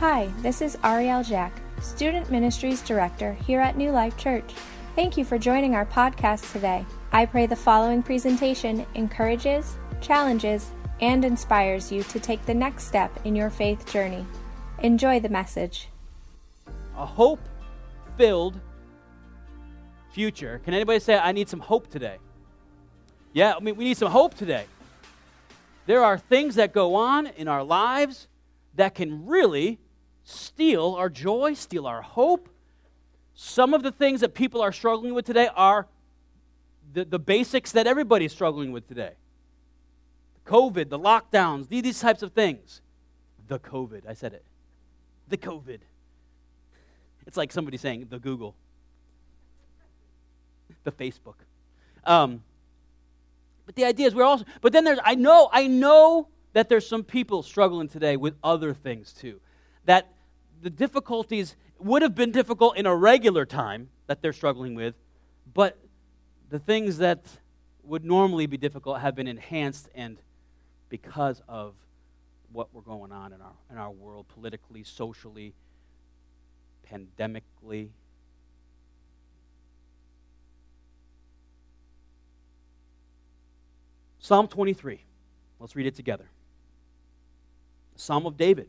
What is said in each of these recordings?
Hi, this is Ariel Jack, Student Ministries Director here at New Life Church. Thank you for joining our podcast today. I pray the following presentation encourages, challenges, and inspires you to take the next step in your faith journey. Enjoy the message. A hope filled future. Can anybody say, I need some hope today? Yeah, I mean, we need some hope today. There are things that go on in our lives that can really steal our joy, steal our hope. Some of the things that people are struggling with today are the, the basics that everybody's struggling with today the COVID, the lockdowns, these types of things. The COVID, I said it. The COVID. It's like somebody saying the Google, the Facebook. Um, but the idea is we're also, but then there's, I know, I know that there's some people struggling today with other things too. That the difficulties would have been difficult in a regular time that they're struggling with, but the things that would normally be difficult have been enhanced and because of what we're going on in our, in our world politically, socially, pandemically. Psalm 23. Let's read it together. Psalm of David.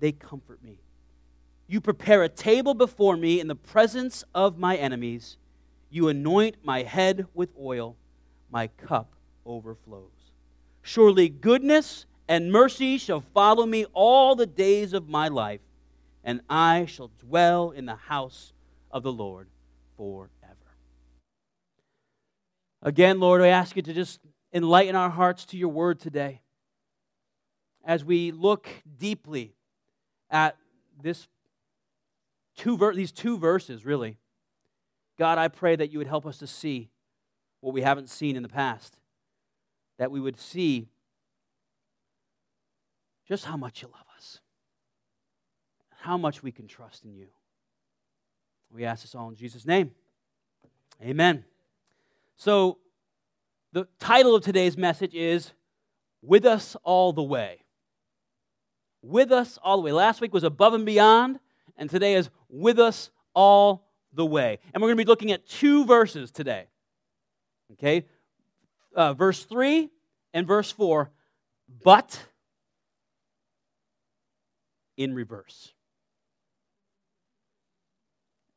they comfort me. You prepare a table before me in the presence of my enemies. You anoint my head with oil, my cup overflows. Surely goodness and mercy shall follow me all the days of my life, and I shall dwell in the house of the Lord forever. Again, Lord, I ask you to just enlighten our hearts to your word today as we look deeply at this two ver- these two verses, really. God, I pray that you would help us to see what we haven't seen in the past, that we would see just how much you love us, how much we can trust in you. We ask this all in Jesus' name. Amen. So, the title of today's message is With Us All the Way. With Us All the Way. Last week was Above and Beyond, and today is With Us All the Way. And we're going to be looking at two verses today. Okay? Uh, verse 3 and verse 4. But in reverse.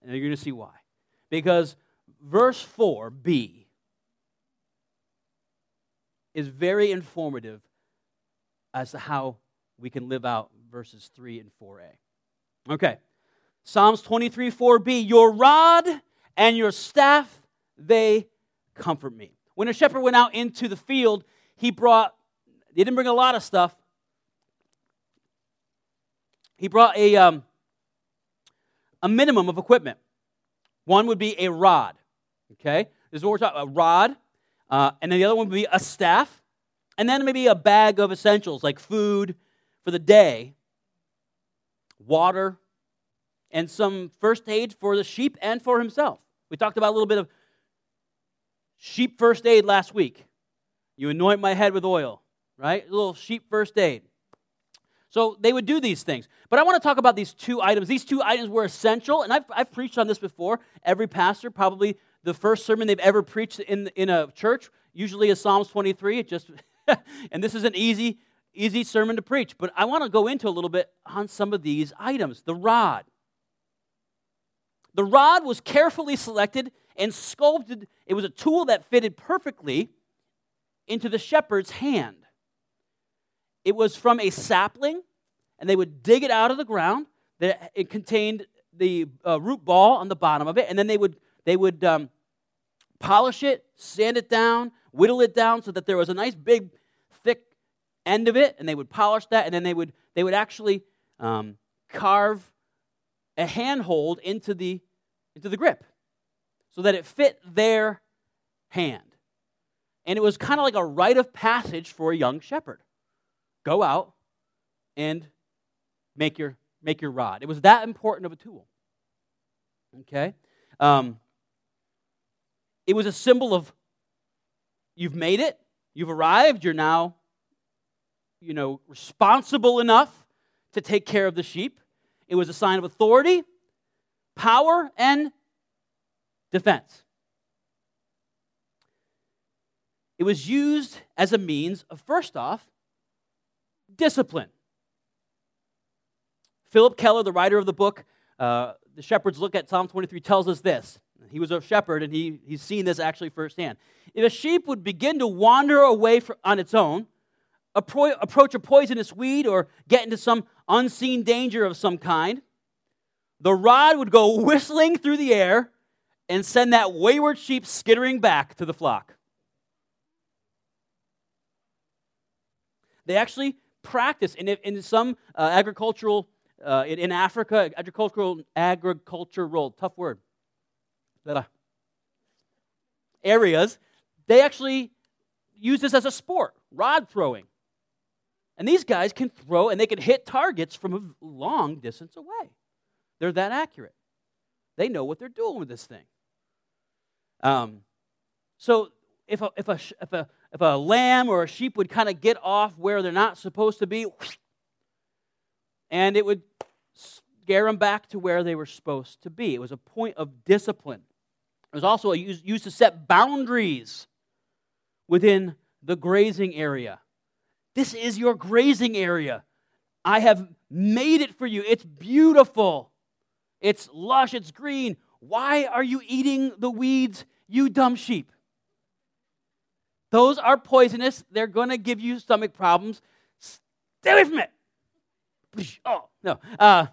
And you're going to see why. Because verse 4b is very informative as to how we can live out verses 3 and 4a. Okay. Psalms 23 4b Your rod and your staff, they comfort me. When a shepherd went out into the field, he brought, he didn't bring a lot of stuff. He brought a, um, a minimum of equipment. One would be a rod. Okay? This is what we're talking about, a rod uh, and then the other one would be a staff, and then maybe a bag of essentials like food for the day, water, and some first aid for the sheep and for himself. We talked about a little bit of sheep first aid last week. You anoint my head with oil, right? A little sheep first aid. So they would do these things. But I want to talk about these two items. These two items were essential, and I've, I've preached on this before. Every pastor probably the first sermon they've ever preached in, in a church usually is Psalms 23. It just and this is an easy easy sermon to preach, but I want to go into a little bit on some of these items. The rod. The rod was carefully selected and sculpted. It was a tool that fitted perfectly into the shepherd's hand. It was from a sapling, and they would dig it out of the ground. It contained the uh, root ball on the bottom of it, and then they would they would um, polish it, sand it down, whittle it down so that there was a nice big end of it, and they would polish that, and then they would they would actually um, carve a handhold into the, into the grip so that it fit their hand. And it was kind of like a rite of passage for a young shepherd. Go out and make your, make your rod. It was that important of a tool. Okay? Um, it was a symbol of you've made it, you've arrived, you're now, you know, responsible enough to take care of the sheep. It was a sign of authority, power, and defense. It was used as a means of, first off, discipline. Phillip Keller, the writer of the book, uh, The Shepherd's Look at Psalm 23, tells us this. He was a shepherd, and he, he's seen this actually firsthand. If a sheep would begin to wander away for, on its own, approach a poisonous weed, or get into some unseen danger of some kind, the rod would go whistling through the air and send that wayward sheep skittering back to the flock. They actually practice in, in some uh, agricultural, uh, in, in, Africa, agricultural, agricultural, tough word, areas, they actually use this as a sport, rod throwing. And these guys can throw and they can hit targets from a long distance away. They're that accurate. They know what they're doing with this thing. Um, so if a, if, a, if, a, if a lamb or a sheep would kind of get off where they're not supposed to be, and it would scare them back to where they were supposed to be. It was a point of discipline. It was also used, used to set boundaries within the grazing area. This is your grazing area. I have made it for you. It's beautiful. It's lush. It's green. Why are you eating the weeds, you dumb sheep? Those are poisonous. They're going to give you stomach problems. Stay away from it. Oh, no. Uh,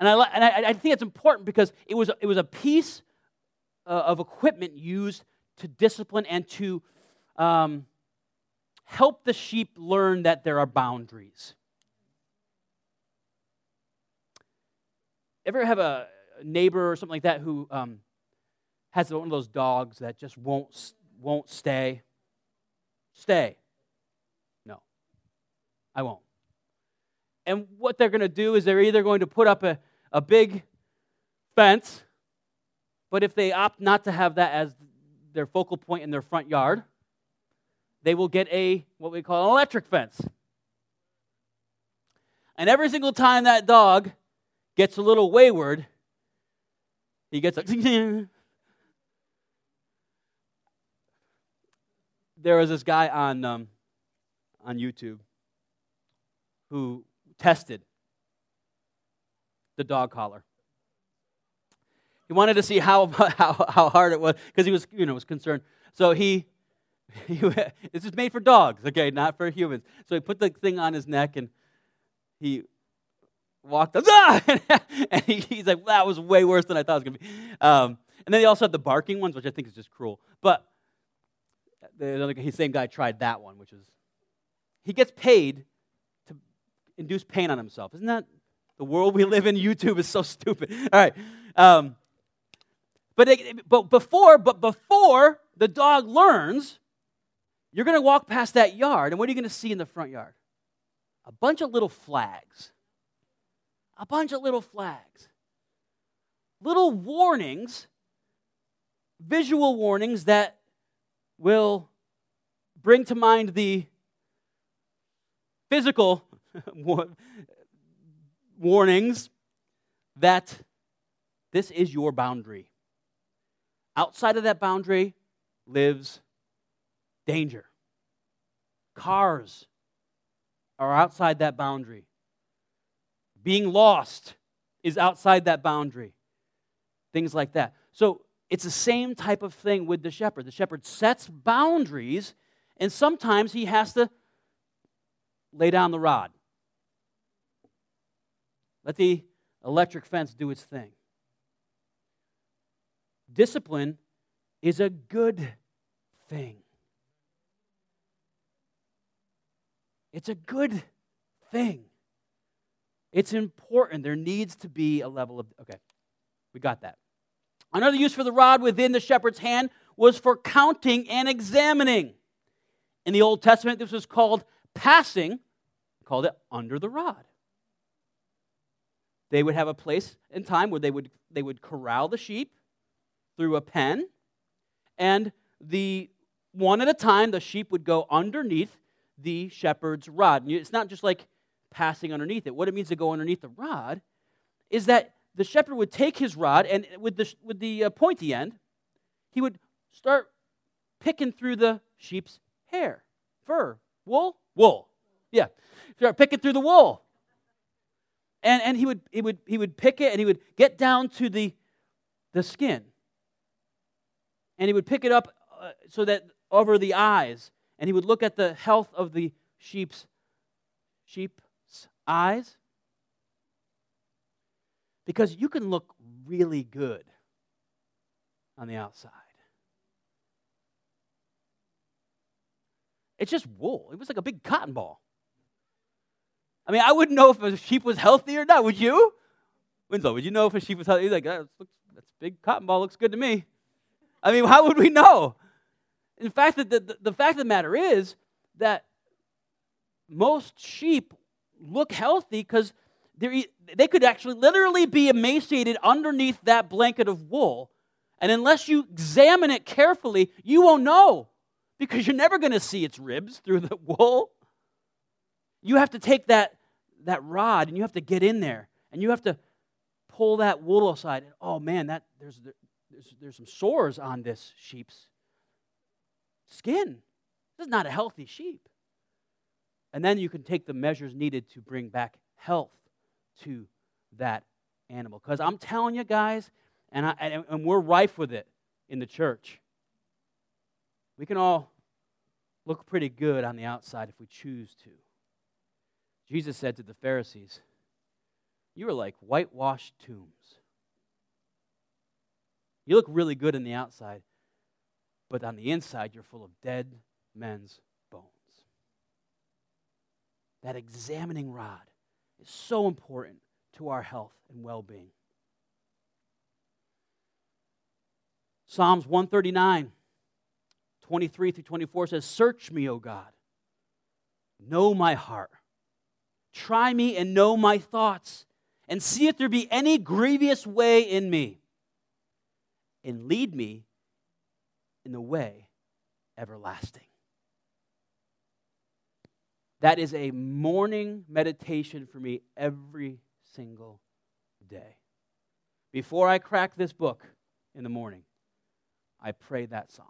and I, and I, I, think it's important because it was, it was a piece uh, of equipment used to discipline and to um, help the sheep learn that there are boundaries. Ever have a neighbor or something like that who um, has one of those dogs that just won't, won't stay? Stay. No, I won't. And what they're going to do is they're either going to put up a, a big fence, but if they opt not to have that as their focal point in their front yard, they will get a what we call an electric fence. And every single time that dog gets a little wayward, he gets a. there was this guy on um, on YouTube who tested the dog collar. He wanted to see how, how, how hard it was because he was, you know, was concerned. So he, he, this is made for dogs, okay, not for humans. So he put the thing on his neck and he walked up, ah! and he, he's like, that was way worse than I thought it was going to be. Um, and then they also had the barking ones, which I think is just cruel. But the other, same guy tried that one, which is, he gets paid to induce pain on himself. Isn't that the world we live in, YouTube is so stupid. All right. Um, but, it, but before, but before the dog learns, you're going to walk past that yard, and what are you going to see in the front yard? A bunch of little flags. A bunch of little flags. Little warnings, visual warnings that will bring to mind the physical warnings that this is your boundary. Outside of that boundary lives danger. Cars are outside that boundary. Being lost is outside that boundary. Things like that. So it's the same type of thing with the shepherd. The shepherd sets boundaries, and sometimes he has to lay down the rod. Let the electric fence do its thing. Discipline is a good thing. It's a good thing. It's important. There needs to be a level of, okay, we got that. Another use for the rod within the shepherd's hand was for counting and examining. In the Old Testament, this was called passing, called it under the rod. They would have a place in time where they would, they would corral the sheep through a pen, and the one at a time, the sheep would go underneath the shepherd's rod. And It's not just like passing underneath it. What it means to go underneath the rod is that the shepherd would take his rod and with the, with the uh, pointy end, he would start picking through the sheep's hair, fur, wool, wool. Yeah, start picking through the wool. And, and he, would, he, would, he would pick it and he would get down to the, the skin. And he would pick it up uh, so that over the eyes, and he would look at the health of the sheep's sheep's eyes because you can look really good on the outside. It's just wool. It was like a big cotton ball. I mean, I wouldn't know if a sheep was healthy or not. Would you? Winslow, would you know if a sheep was healthy? He's like, that that's big cotton ball. Looks good to me. I mean, how would we know? In fact, the, the, the fact of the matter is that most sheep look healthy because they could actually literally be emaciated underneath that blanket of wool. And unless you examine it carefully, you won't know because you're never going to see its ribs through the wool. You have to take that, that rod and you have to get in there and you have to pull that wool aside. And oh man, that, there's, there's, there's some sores on this sheep's skin. This is not a healthy sheep. And then you can take the measures needed to bring back health to that animal. Because I'm telling you guys, and, I, and, and we're rife with it in the church, we can all look pretty good on the outside if we choose to. Jesus said to the Pharisees, You are like whitewashed tombs. You look really good on the outside, but on the inside, you're full of dead men's bones. That examining rod is so important to our health and well being. Psalms 139, 23 through 24 says, Search me, O God. Know my heart. Try me and know my thoughts, and see if there be any grievous way in me, and lead me in the way everlasting. That is a morning meditation for me every single day. Before I crack this book in the morning, I pray that psalm.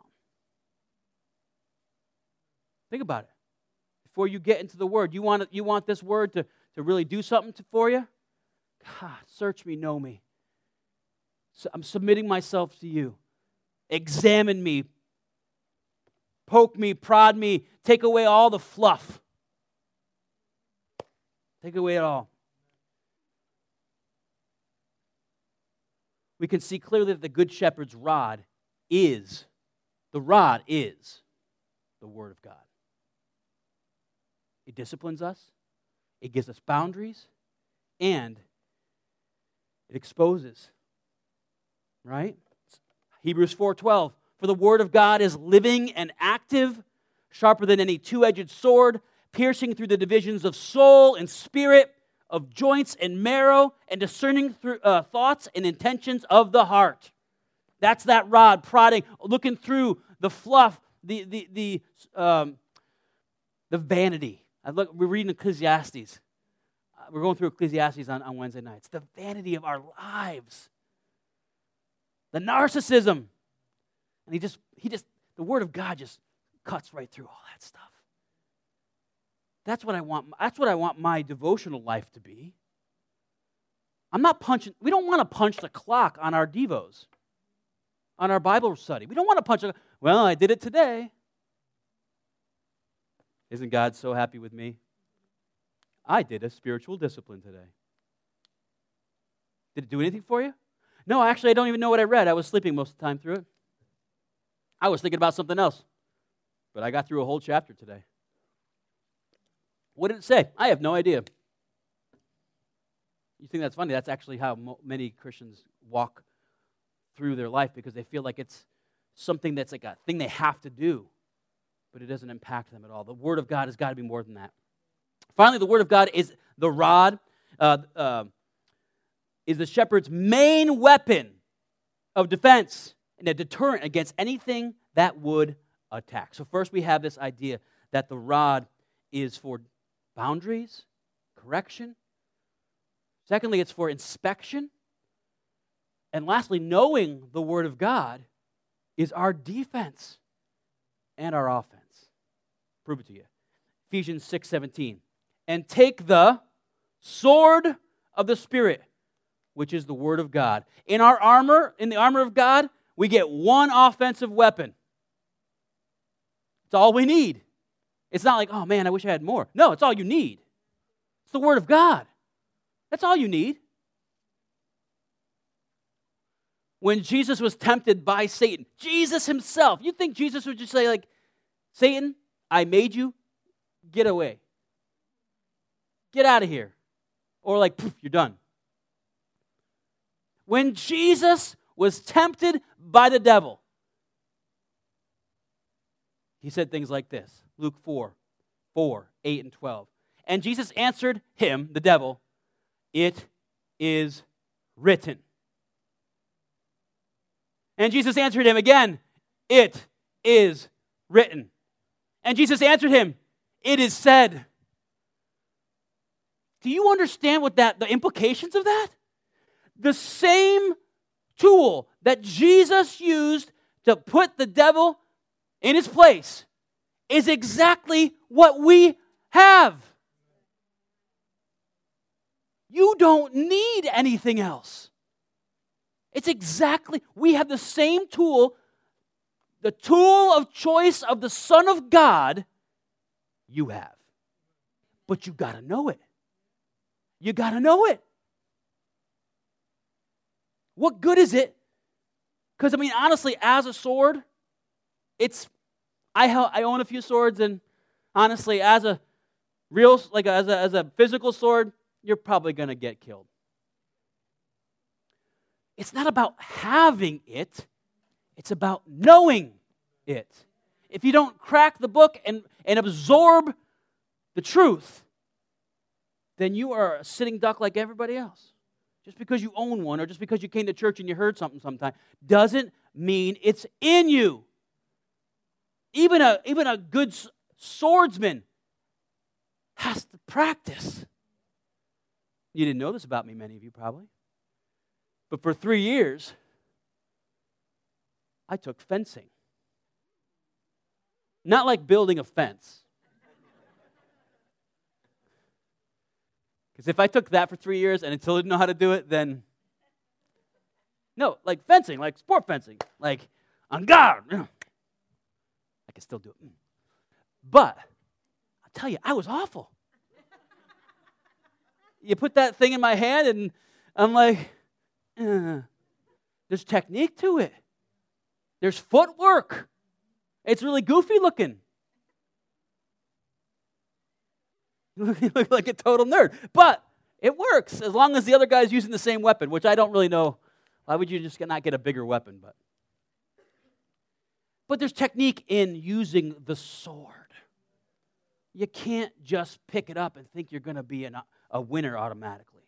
Think about it. Before you get into the word, you want, you want this word to, to really do something to, for you? God, search me, know me. So I'm submitting myself to you. Examine me, poke me, prod me, take away all the fluff. Take away it all. We can see clearly that the Good Shepherd's rod is, the rod is the Word of God. It disciplines us, it gives us boundaries, and it exposes. Right? Hebrews 4:12 For the word of God is living and active, sharper than any two-edged sword, piercing through the divisions of soul and spirit, of joints and marrow, and discerning through uh, thoughts and intentions of the heart. That's that rod prodding, looking through the fluff, the the the um, the vanity. I look, we're reading Ecclesiastes. Uh, we're going through Ecclesiastes on, on Wednesday nights. The vanity of our lives, the narcissism, and he just he just the Word of God just cuts right through all that stuff. That's what I want. That's what I want my devotional life to be. I'm not punching, we don't want to punch the clock on our devos, on our Bible study. We don't want to punch, a, well, I did it today. Isn't God so happy with me? I did a spiritual discipline today. Did it do anything for you? No, actually, I don't even know what I read. I was sleeping most of the time through it. I was thinking about something else. But I got through a whole chapter today. What did it say? I have no idea. You think that's funny? That's actually how mo- many Christians walk through their life because they feel like it's something that's like a thing they have to do, but it doesn't impact them at all. The Word of God has got to be more than that. Finally, the Word of God is the rod, uh, uh, is the shepherd's main weapon of defense and a deterrent against anything that would attack. So, first, we have this idea that the rod is for boundaries, correction. Secondly, it's for inspection. And lastly, knowing the Word of God is our defense and our offense. Prove it to you. Ephesians 6 17. And take the sword of the Spirit, which is the Word of God. In our armor, in the armor of God, we get one offensive weapon. It's all we need. It's not like, oh man, I wish I had more. No, it's all you need. It's the Word of God. That's all you need. When Jesus was tempted by Satan, Jesus himself, you think Jesus would just say, like, Satan, I made you, get away. Get out of here. Or like, poof, you're done. When Jesus was tempted by the devil, he said things like this Luke 4 4, 8, and 12. And Jesus answered him, the devil, It is written. And Jesus answered him again, It is written. And Jesus answered him, It is said. Do you understand what that the implications of that? The same tool that Jesus used to put the devil in his place is exactly what we have. You don't need anything else. It's exactly, we have the same tool, the tool of choice of the Son of God, you have. But you got to know it. You got to know it. What good is it? Because, I mean, honestly, as a sword, it's I, I own a few swords, and honestly, as a real, like as a, as a physical sword, you're probably going to get killed. It's not about having it, it's about knowing it. If you don't crack the book and, and absorb the truth, then you are a sitting duck like everybody else. Just because you own one or just because you came to church and you heard something sometime doesn't mean it's in you. Even a, even a good swordsman has to practice. You didn't know this about me, many of you probably. But for three years, I took fencing. Not like building a fence. Because if I took that for three years and until I didn't know how to do it, then. No, like fencing, like sport fencing, like on guard. I can still do it. But I'll tell you, I was awful. you put that thing in my hand, and I'm like, uh, there's technique to it. There's footwork. It's really goofy looking. You look like a total nerd. But it works as long as the other guy's using the same weapon, which I don't really know. Why would you just not get a bigger weapon? But, but there's technique in using the sword. You can't just pick it up and think you're going to be an, a winner automatically.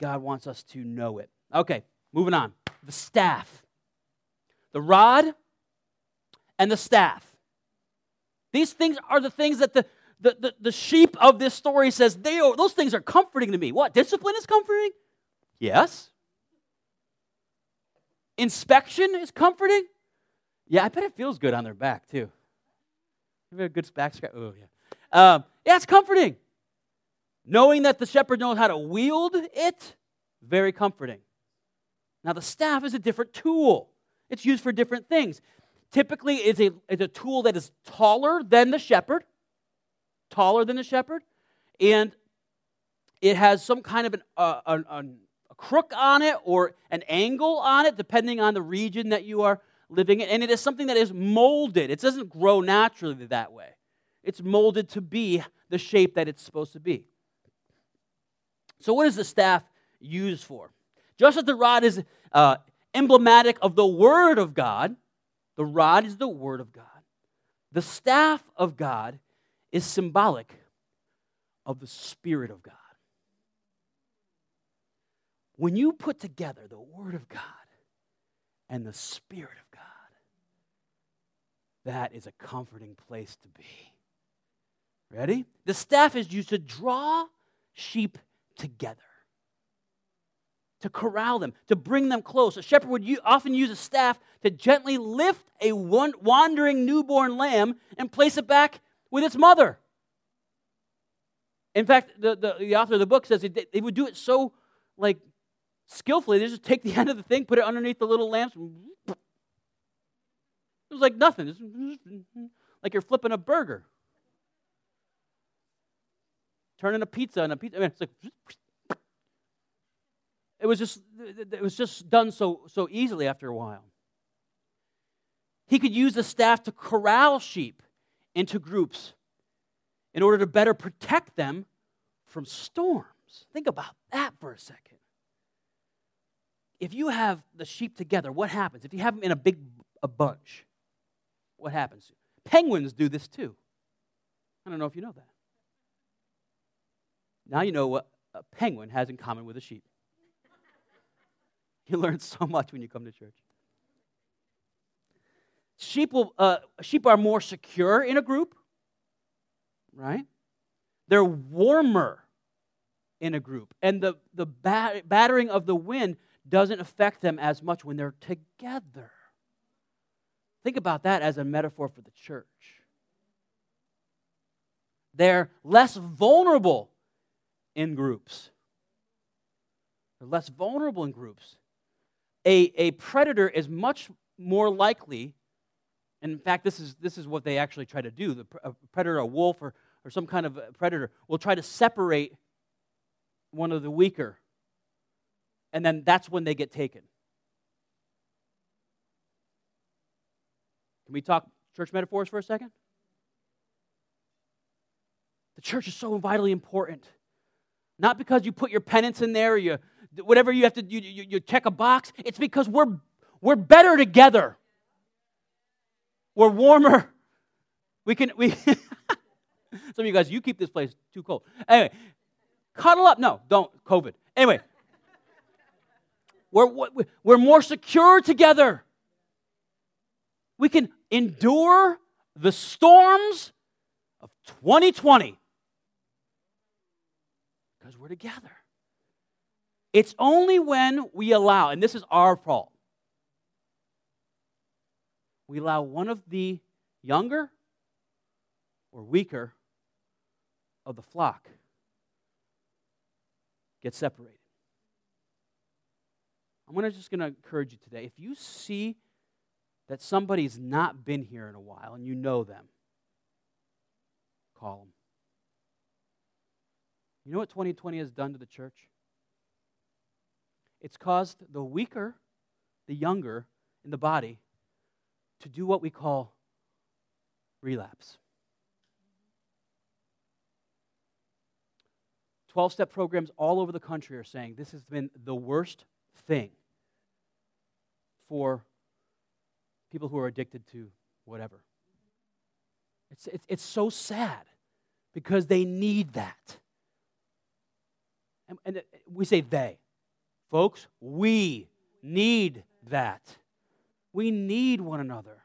God wants us to know it. Okay, moving on. The staff. The rod and the staff. These things are the things that the, the, the, the sheep of this story says, they are, those things are comforting to me. What? Discipline is comforting? Yes. Inspection is comforting? Yeah, I bet it feels good on their back too. Maybe a good back scratch. Oh, yeah. Um, yeah, it's comforting. Knowing that the shepherd knows how to wield it, very comforting. Now, the staff is a different tool, it's used for different things. Typically, it's a, it's a tool that is taller than the shepherd, taller than the shepherd, and it has some kind of an, uh, an, an, a crook on it or an angle on it, depending on the region that you are living in. And it is something that is molded, it doesn't grow naturally that way. it's molded to be the shape that it's supposed to be. So, what is the staff used for? Just as the rod is uh, emblematic of the Word of God, the rod is the Word of God. The staff of God is symbolic of the Spirit of God. When you put together the Word of God and the Spirit of God, that is a comforting place to be. Ready? The staff is used to draw sheep together, to corral them, to bring them close. A shepherd would often use a staff to gently lift a wandering newborn lamb and place it back with its mother. In fact, the, the, the author of the book says they, they would do it so like skillfully. They just take the end of the thing, put it underneath the little lamps. It was like nothing. It's like you're flipping a burger turning a pizza and a pizza. I mean, it's like it was just it was just done so so easily after a while. He could use the staff to corral sheep into groups in order to better protect them from storms. Think about that for a second. If you have the sheep together, what happens? If you have them in a big a bunch, what happens? Penguins do this too. I don't know if you know that. Now you know what a penguin has in common with a sheep. You learn so much when you come to church. Sheep, will, uh, sheep are more secure in a group, right? They're warmer in a group. And the, the bat- battering of the wind doesn't affect them as much when they're together. Think about that as a metaphor for the church. They're less vulnerable in groups. They're less vulnerable in groups. A, a predator is much more likely, and in fact, this is, this is what they actually try to do. The, a predator, a wolf, or, or some kind of predator will try to separate one of the weaker, and then that's when they get taken. Can we talk church metaphors for a second? The church is so vitally important. Not because you put your penance in there or you, whatever you have to, you, you, you check a box. It's because we're, we're better together. We're warmer. We can, we, some of you guys, you keep this place too cold. Anyway, cuddle up. No, don't, COVID. Anyway, we're, we're more secure together. We can endure the storms of 2020 because we're together. It's only when we allow, and this is our fault, we allow one of the younger or weaker of the flock get separated. I'm gonna, just going to encourage you today. If you see that somebody's not been here in a while and you know them, call them. You know what 2020 has done to the church? It's caused the weaker, the younger in the body to do what we call relapse. 12 step programs all over the country are saying this has been the worst thing for people who are addicted to whatever. It's, it's, it's so sad because they need that. And, and we say they. Folks, we need that. We need one another.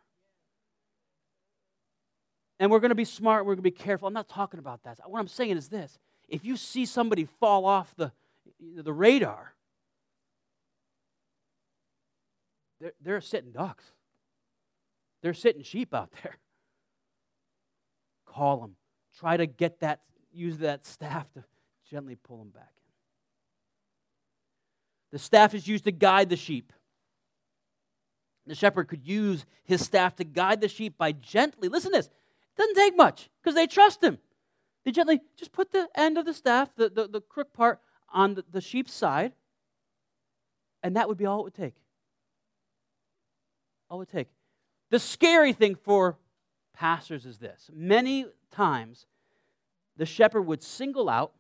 And we're going to be smart, we're going to be careful. I'm not talking about that. What I'm saying is this if you see somebody fall off the, the radar, they're, they're sitting ducks. They're sitting sheep out there. Call them. Try to get that, use that staff to gently pull them back. The staff is used to guide the sheep. The shepherd could use his staff to guide the sheep by gently, listen to this, it doesn't take much because they trust him. They gently just put the end of the staff, the, the, the crook part, on the, the sheep's side, and that would be all it would take. All it would take. The scary thing for pastors is this many times the shepherd would single out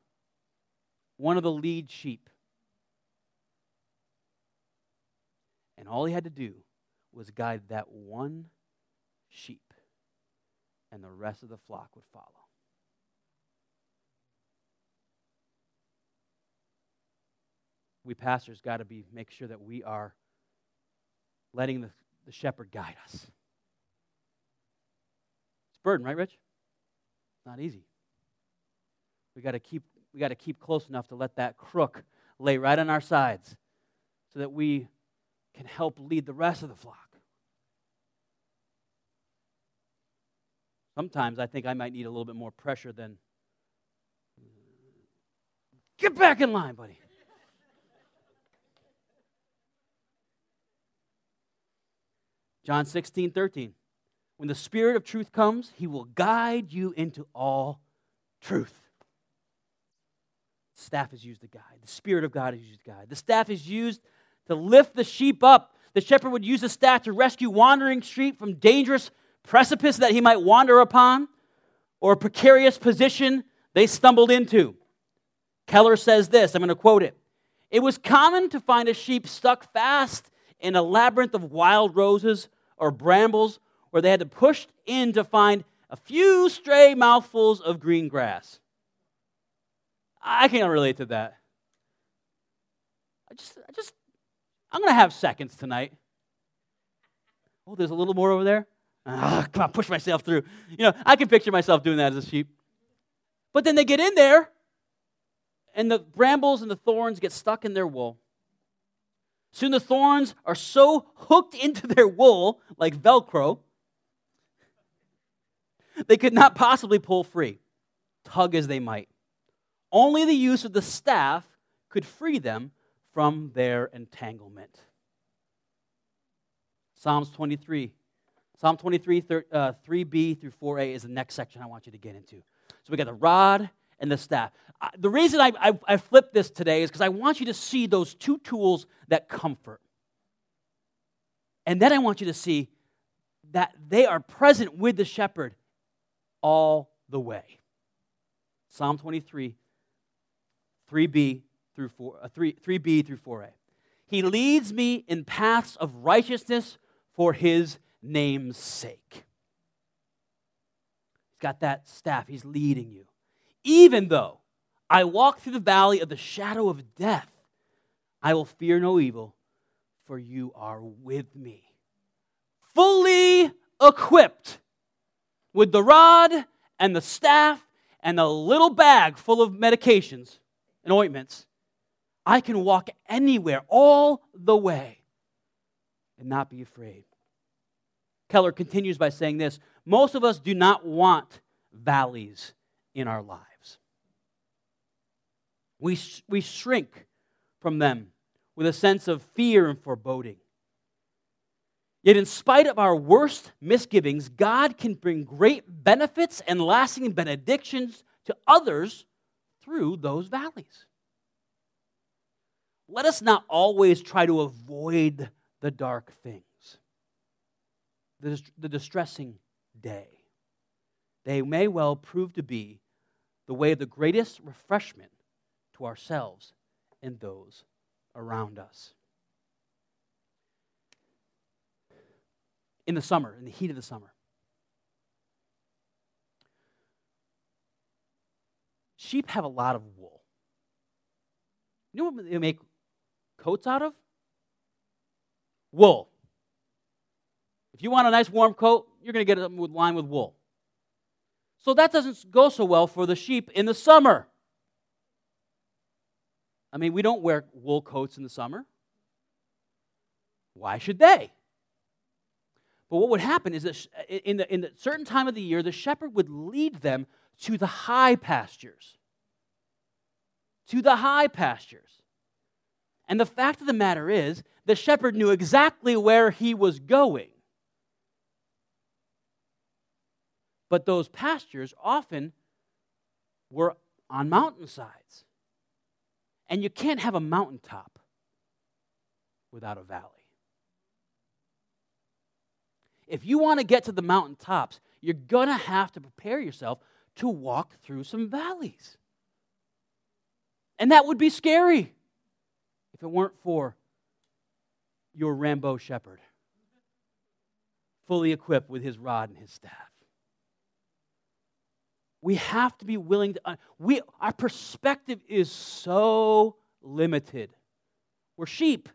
one of the lead sheep. And all he had to do was guide that one sheep, and the rest of the flock would follow. We pastors got to be make sure that we are letting the, the shepherd guide us. It's a burden, right, Rich? Not easy. We got to keep we got to keep close enough to let that crook lay right on our sides so that we can help lead the rest of the flock. Sometimes I think I might need a little bit more pressure than get back in line, buddy. John 16, 13. When the Spirit of truth comes, he will guide you into all truth. Staff is used to guide. The Spirit of God is used to guide. The staff is used to lift the sheep up. The shepherd would use the staff to rescue wandering sheep from dangerous precipice that he might wander upon or a precarious position they stumbled into. Keller says this I'm going to quote it. It was common to find a sheep stuck fast in a labyrinth of wild roses or brambles where they had to push in to find a few stray mouthfuls of green grass. I can't relate to that. I just, I just, I'm going to have seconds tonight. Oh, there's a little more over there. Ah, come on, push myself through. You know, I can picture myself doing that as a sheep. But then they get in there, and the brambles and the thorns get stuck in their wool. Soon the thorns are so hooked into their wool, like Velcro, they could not possibly pull free, tug as they might. Only the use of the staff could free them from their entanglement. Psalms 23. Psalm 23, uh, 3b through 4a is the next section I want you to get into. So we got the rod and the staff. The reason I, I, I flipped this today is because I want you to see those two tools that comfort. And then I want you to see that they are present with the shepherd all the way. Psalm 23, 3b through 4, uh, 3, 3b through 4a. He leads me in paths of righteousness for his name's sake. He's got that staff, he's leading you. Even though I walk through the valley of the shadow of death, I will fear no evil, for you are with me. Fully equipped with the rod and the staff and the little bag full of medications and ointments, I can walk anywhere all the way and not be afraid. Keller continues by saying this Most of us do not want valleys in our lives. We, we shrink from them with a sense of fear and foreboding. Yet, in spite of our worst misgivings, God can bring great benefits and lasting benedictions to others through those valleys. Let us not always try to avoid the dark things, the, the distressing day. They may well prove to be the way of the greatest refreshment to ourselves and those around us. In the summer, in the heat of the summer, sheep have a lot of wool. You know what they make coats out of? Wool. If you want a nice warm coat, you're going to get it lined with wool. So that doesn't go so well for the sheep in the summer. I mean, we don't wear wool coats in the summer. Why should they? But what would happen is that uh, in the, in the certain time of the year, the shepherd would lead them to the high pastures. To the high pastures. And the fact of the matter is, the shepherd knew exactly where he was going. But those pastures often were on mountainsides. And you can't have a mountaintop without a valley. If you want to get to the mountaintops, you're going to have to prepare yourself to walk through some valleys. And that would be scary if it weren't for your Rambo shepherd, fully equipped with his rod and his staff. We have to be willing to, uh, we, our perspective is so limited. We're sheep.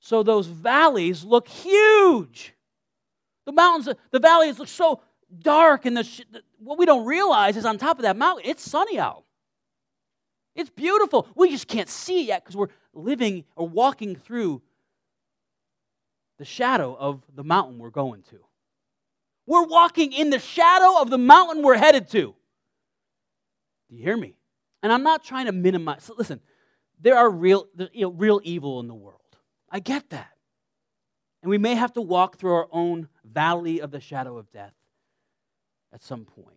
So those valleys look huge. The mountains, the valleys look so dark, and the, what we don't realize is on top of that mountain, it's sunny out. It's beautiful. We just can't see it yet because we're living or walking through the shadow of the mountain we're going to. We're walking in the shadow of the mountain we're headed to. Do you hear me? And I'm not trying to minimize. Listen, there are real, you know, real evil in the world. I get that. And we may have to walk through our own valley of the shadow of death at some point.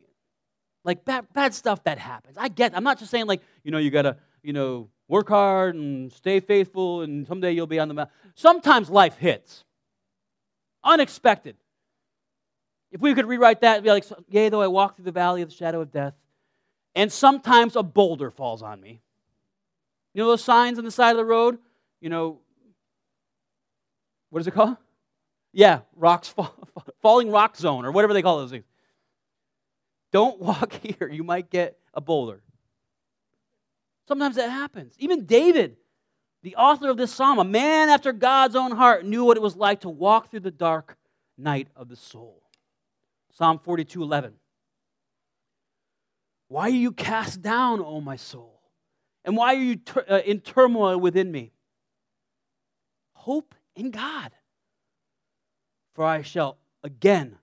Like bad, bad stuff that happens. I get, I'm not just saying like, you know, you gotta, you know, work hard and stay faithful and someday you'll be on the mountain. Sometimes life hits. Unexpected. If we could rewrite that, it'd be like, yea, though I walk through the valley of the shadow of death, and sometimes a boulder falls on me. You know those signs on the side of the road? You know, what is it called? Yeah, rocks fall, falling rock zone or whatever they call those things. Don't walk here. You might get a boulder. Sometimes that happens. Even David, the author of this psalm, a man after God's own heart, knew what it was like to walk through the dark night of the soul. Psalm 42 11. Why are you cast down, O my soul? And why are you tur- uh, in turmoil within me? Hope in God, for I shall again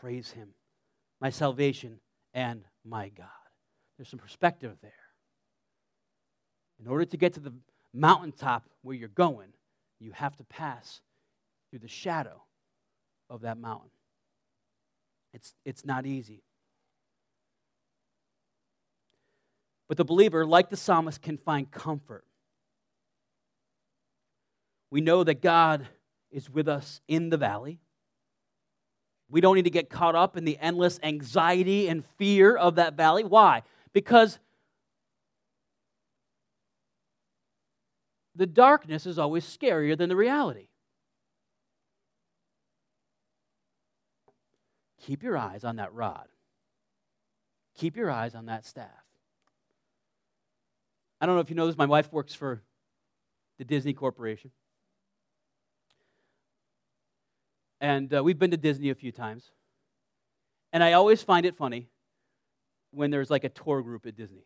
praise him, my salvation and my God. There's some perspective there. In order to get to the mountaintop where you're going, you have to pass through the shadow of that mountain. It's, it's not easy. But the believer, like the psalmist, can find comfort. We know that God is with us in the valley. We don't need to get caught up in the endless anxiety and fear of that valley. Why? Because the darkness is always scarier than the reality. Keep your eyes on that rod. Keep your eyes on that staff. I don't know if you know this, my wife works for the Disney Corporation. And uh, we've been to Disney a few times. And I always find it funny when there's like a tour group at Disney.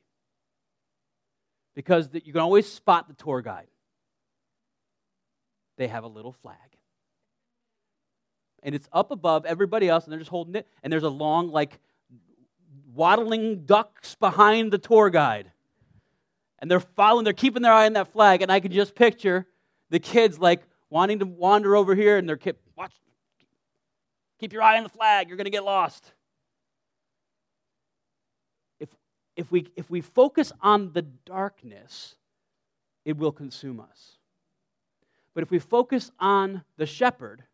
Because the, you can always spot the tour guide. They have a little flag. And it's up above everybody else, and they're just holding it. And there's a long, like, waddling ducks behind the tour guide. And they're following, they're keeping their eye on that flag. And I can just picture the kids, like, wanting to wander over here, and they're, keep, watch, Keep your eye on the flag, you're going to get lost. If, if, we, if we focus on the darkness, it will consume us. But if we focus on the shepherd,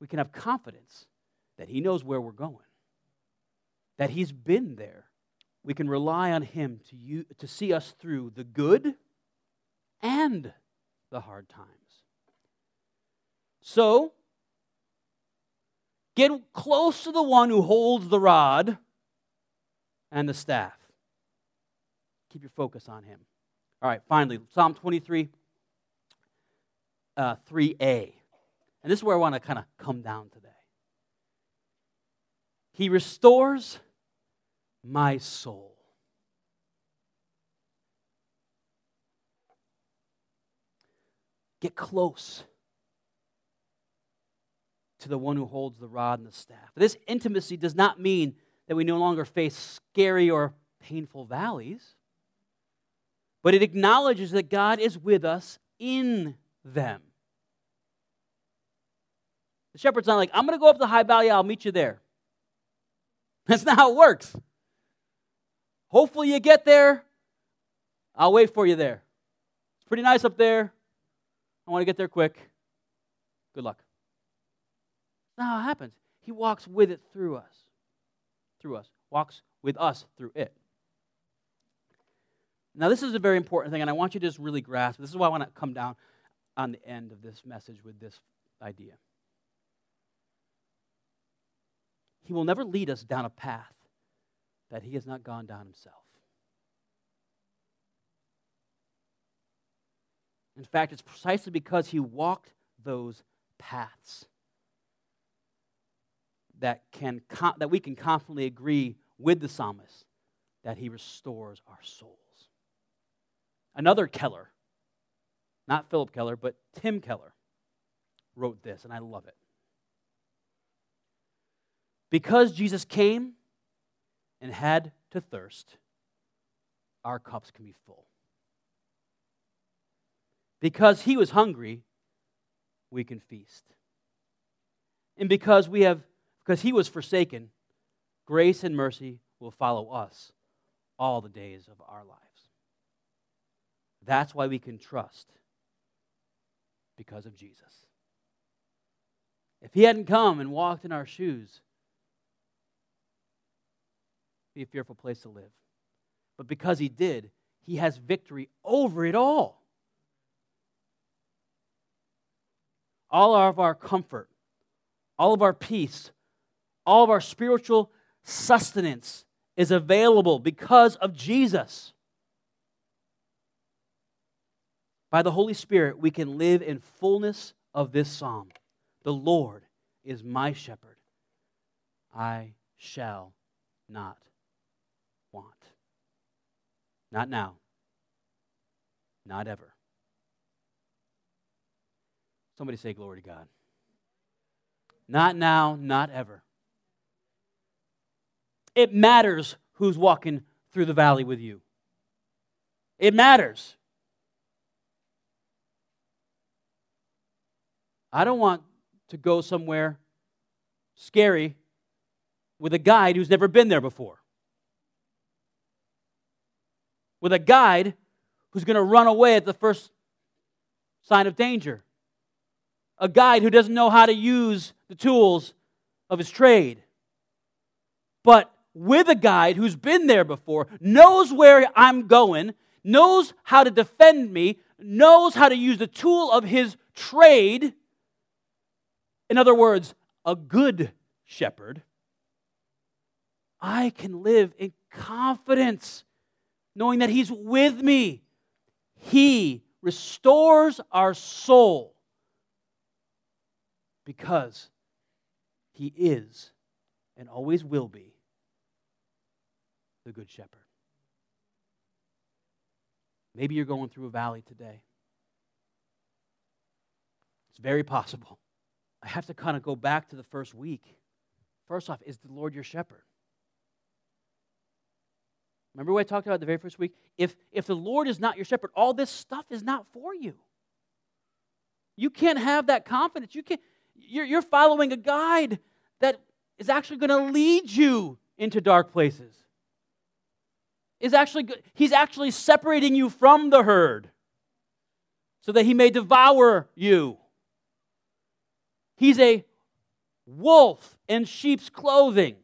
we can have confidence that he knows where we're going, that he's been there. We can rely on him to, you, to see us through the good and the hard times. So, Get close to the one who holds the rod and the staff. Keep your focus on him. All right, finally, Psalm 23, uh, 3a. And this is where I want to kind of come down today. He restores my soul. Get close to the one who holds the rod and the staff. This intimacy does not mean that we no longer face scary or painful valleys, but it acknowledges that God is with us in them. The shepherd's not like, I'm going to go up the high valley, I'll meet you there. That's not how it works. Hopefully, you get there. I'll wait for you there. It's pretty nice up there. I want to get there quick. Good luck. not how it happens. He walks with it through us. Through us. Walks with us through it. Now, this is a very important thing, and I want you to just really grasp. This is why I want to come down on the end of this message with this idea. He will never lead us down a path that he has not gone down himself. In fact, it's precisely because he walked those paths that, can, that we can confidently agree with the psalmist that he restores our souls. Another Keller, not Phillip Keller, but Tim Keller, wrote this, and I love it. Because Jesus came and had to thirst, our cups can be full. Because he was hungry, we can feast. And because we have because he was forsaken, grace and mercy will follow us all the days of our lives. That's why we can trust because of Jesus. If he hadn't come and walked in our shoes, be a fearful place to live. But because he did, he has victory over it all. All of our comfort, all of our peace, all of our spiritual sustenance is available because of Jesus. By the Holy Spirit, we can live in fullness of this psalm. The Lord is my shepherd. I shall not. Not now. Not ever. Somebody say, Glory to God. Not now, not ever. It matters who's walking through the valley with you. It matters. I don't want to go somewhere scary with a guide who's never been there before. With a guide who's going to run away at the first sign of danger. A guide who doesn't know how to use the tools of his trade. But with a guide who's been there before, knows where I'm going, knows how to defend me, knows how to use the tool of his trade. In other words, a good shepherd. I can live in confidence knowing that he's with me. He restores our soul because he is and always will be the Good Shepherd. Maybe you're going through a valley today. It's very possible. I have to kind of go back to the first week. First off, is the Lord your shepherd? Remember what I talked about the very first week? If, if the Lord is not your shepherd, all this stuff is not for you. You can't have that confidence. You can't, you're, you're following a guide that is actually going to lead you into dark places is actually he's actually separating you from the herd so that he may devour you. He's a wolf in sheep's clothing.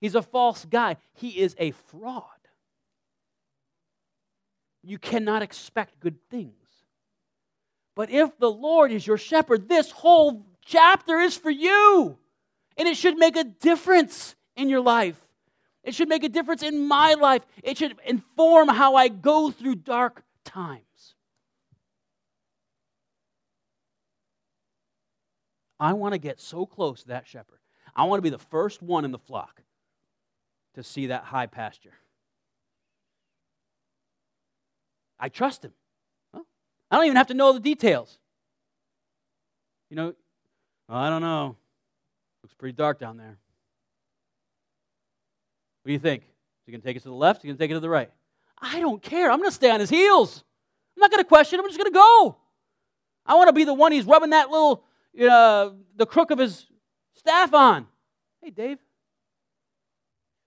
He's a false guy. He is a fraud. You cannot expect good things. But if the Lord is your shepherd, this whole chapter is for you. And it should make a difference in your life. It should make a difference in my life. It should inform how I go through dark times. I want to get so close to that shepherd. I want to be the first one in the flock to see that high pasture. I trust him. I don't even have to know the details. You know, I don't know. Looks pretty dark down there. What do you think? Is he going to take us to the left? Is he going to take it to the right? I don't care. I'm going to stay on his heels. I'm not going to question. I'm just going to go. I want to be the one he's rubbing that little, you know, the crook of his staff on. Hey, Dave.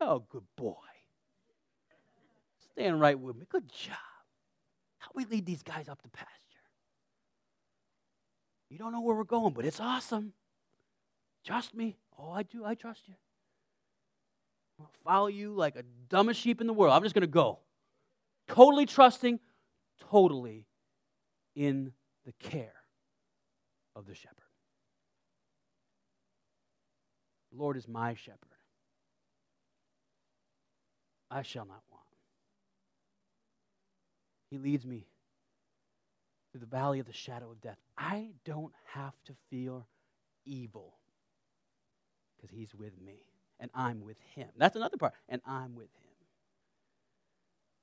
Oh, good boy. Staying right with me. Good job. How we lead these guys up the pasture. You don't know where we're going, but it's awesome. Trust me? Oh, I do. I trust you. I'll follow you like a dumbest sheep in the world. I'm just going to go. Totally trusting, totally in the care of the shepherd. The Lord is my shepherd. I shall not want. He leads me through the valley of the shadow of death. I don't have to fear evil because He's with me and I'm with Him. That's another part. And I'm with Him.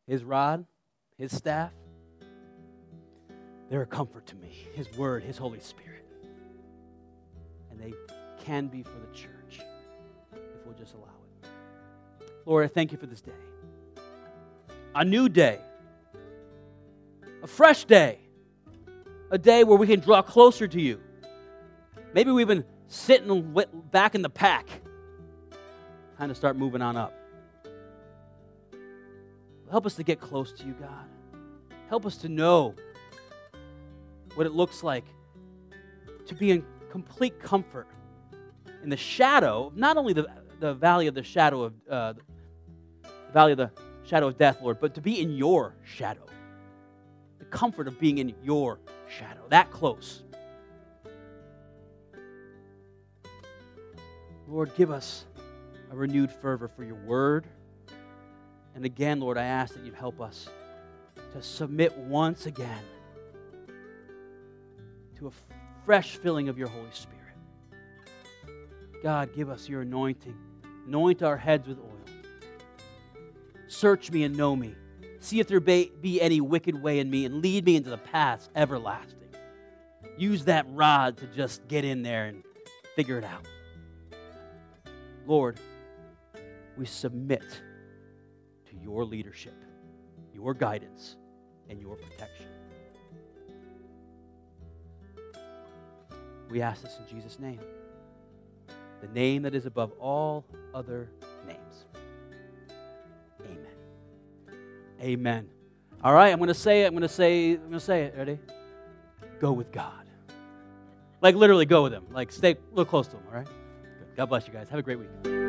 His rod, His staff, they're a comfort to me. His Word, His Holy Spirit. And they can be for the church if we'll just allow it. Lord, I thank you for this day. A new day, a fresh day, a day where we can draw closer to you. Maybe we've been sitting back in the pack. Time to start moving on up. Help us to get close to you, God. Help us to know what it looks like to be in complete comfort in the shadow, not only the, the valley of the shadow of uh, the valley of the shadow of death, Lord, but to be in your shadow. The comfort of being in your shadow, that close. Lord, give us a renewed fervor for your word. And again, Lord, I ask that you'd help us to submit once again to a fresh filling of your Holy Spirit. God, give us your anointing. Anoint our heads with oil. Search me and know me. See if there be any wicked way in me and lead me into the paths everlasting. Use that rod to just get in there and figure it out. Lord, we submit to your leadership, your guidance, and your protection. We ask this in Jesus' name, the name that is above all other Amen. All right, I'm going to say it. I'm going to say I'm going to say it. Ready? Go with God. Like literally go with him. Like stay look close to him, all right? God bless you guys. Have a great week.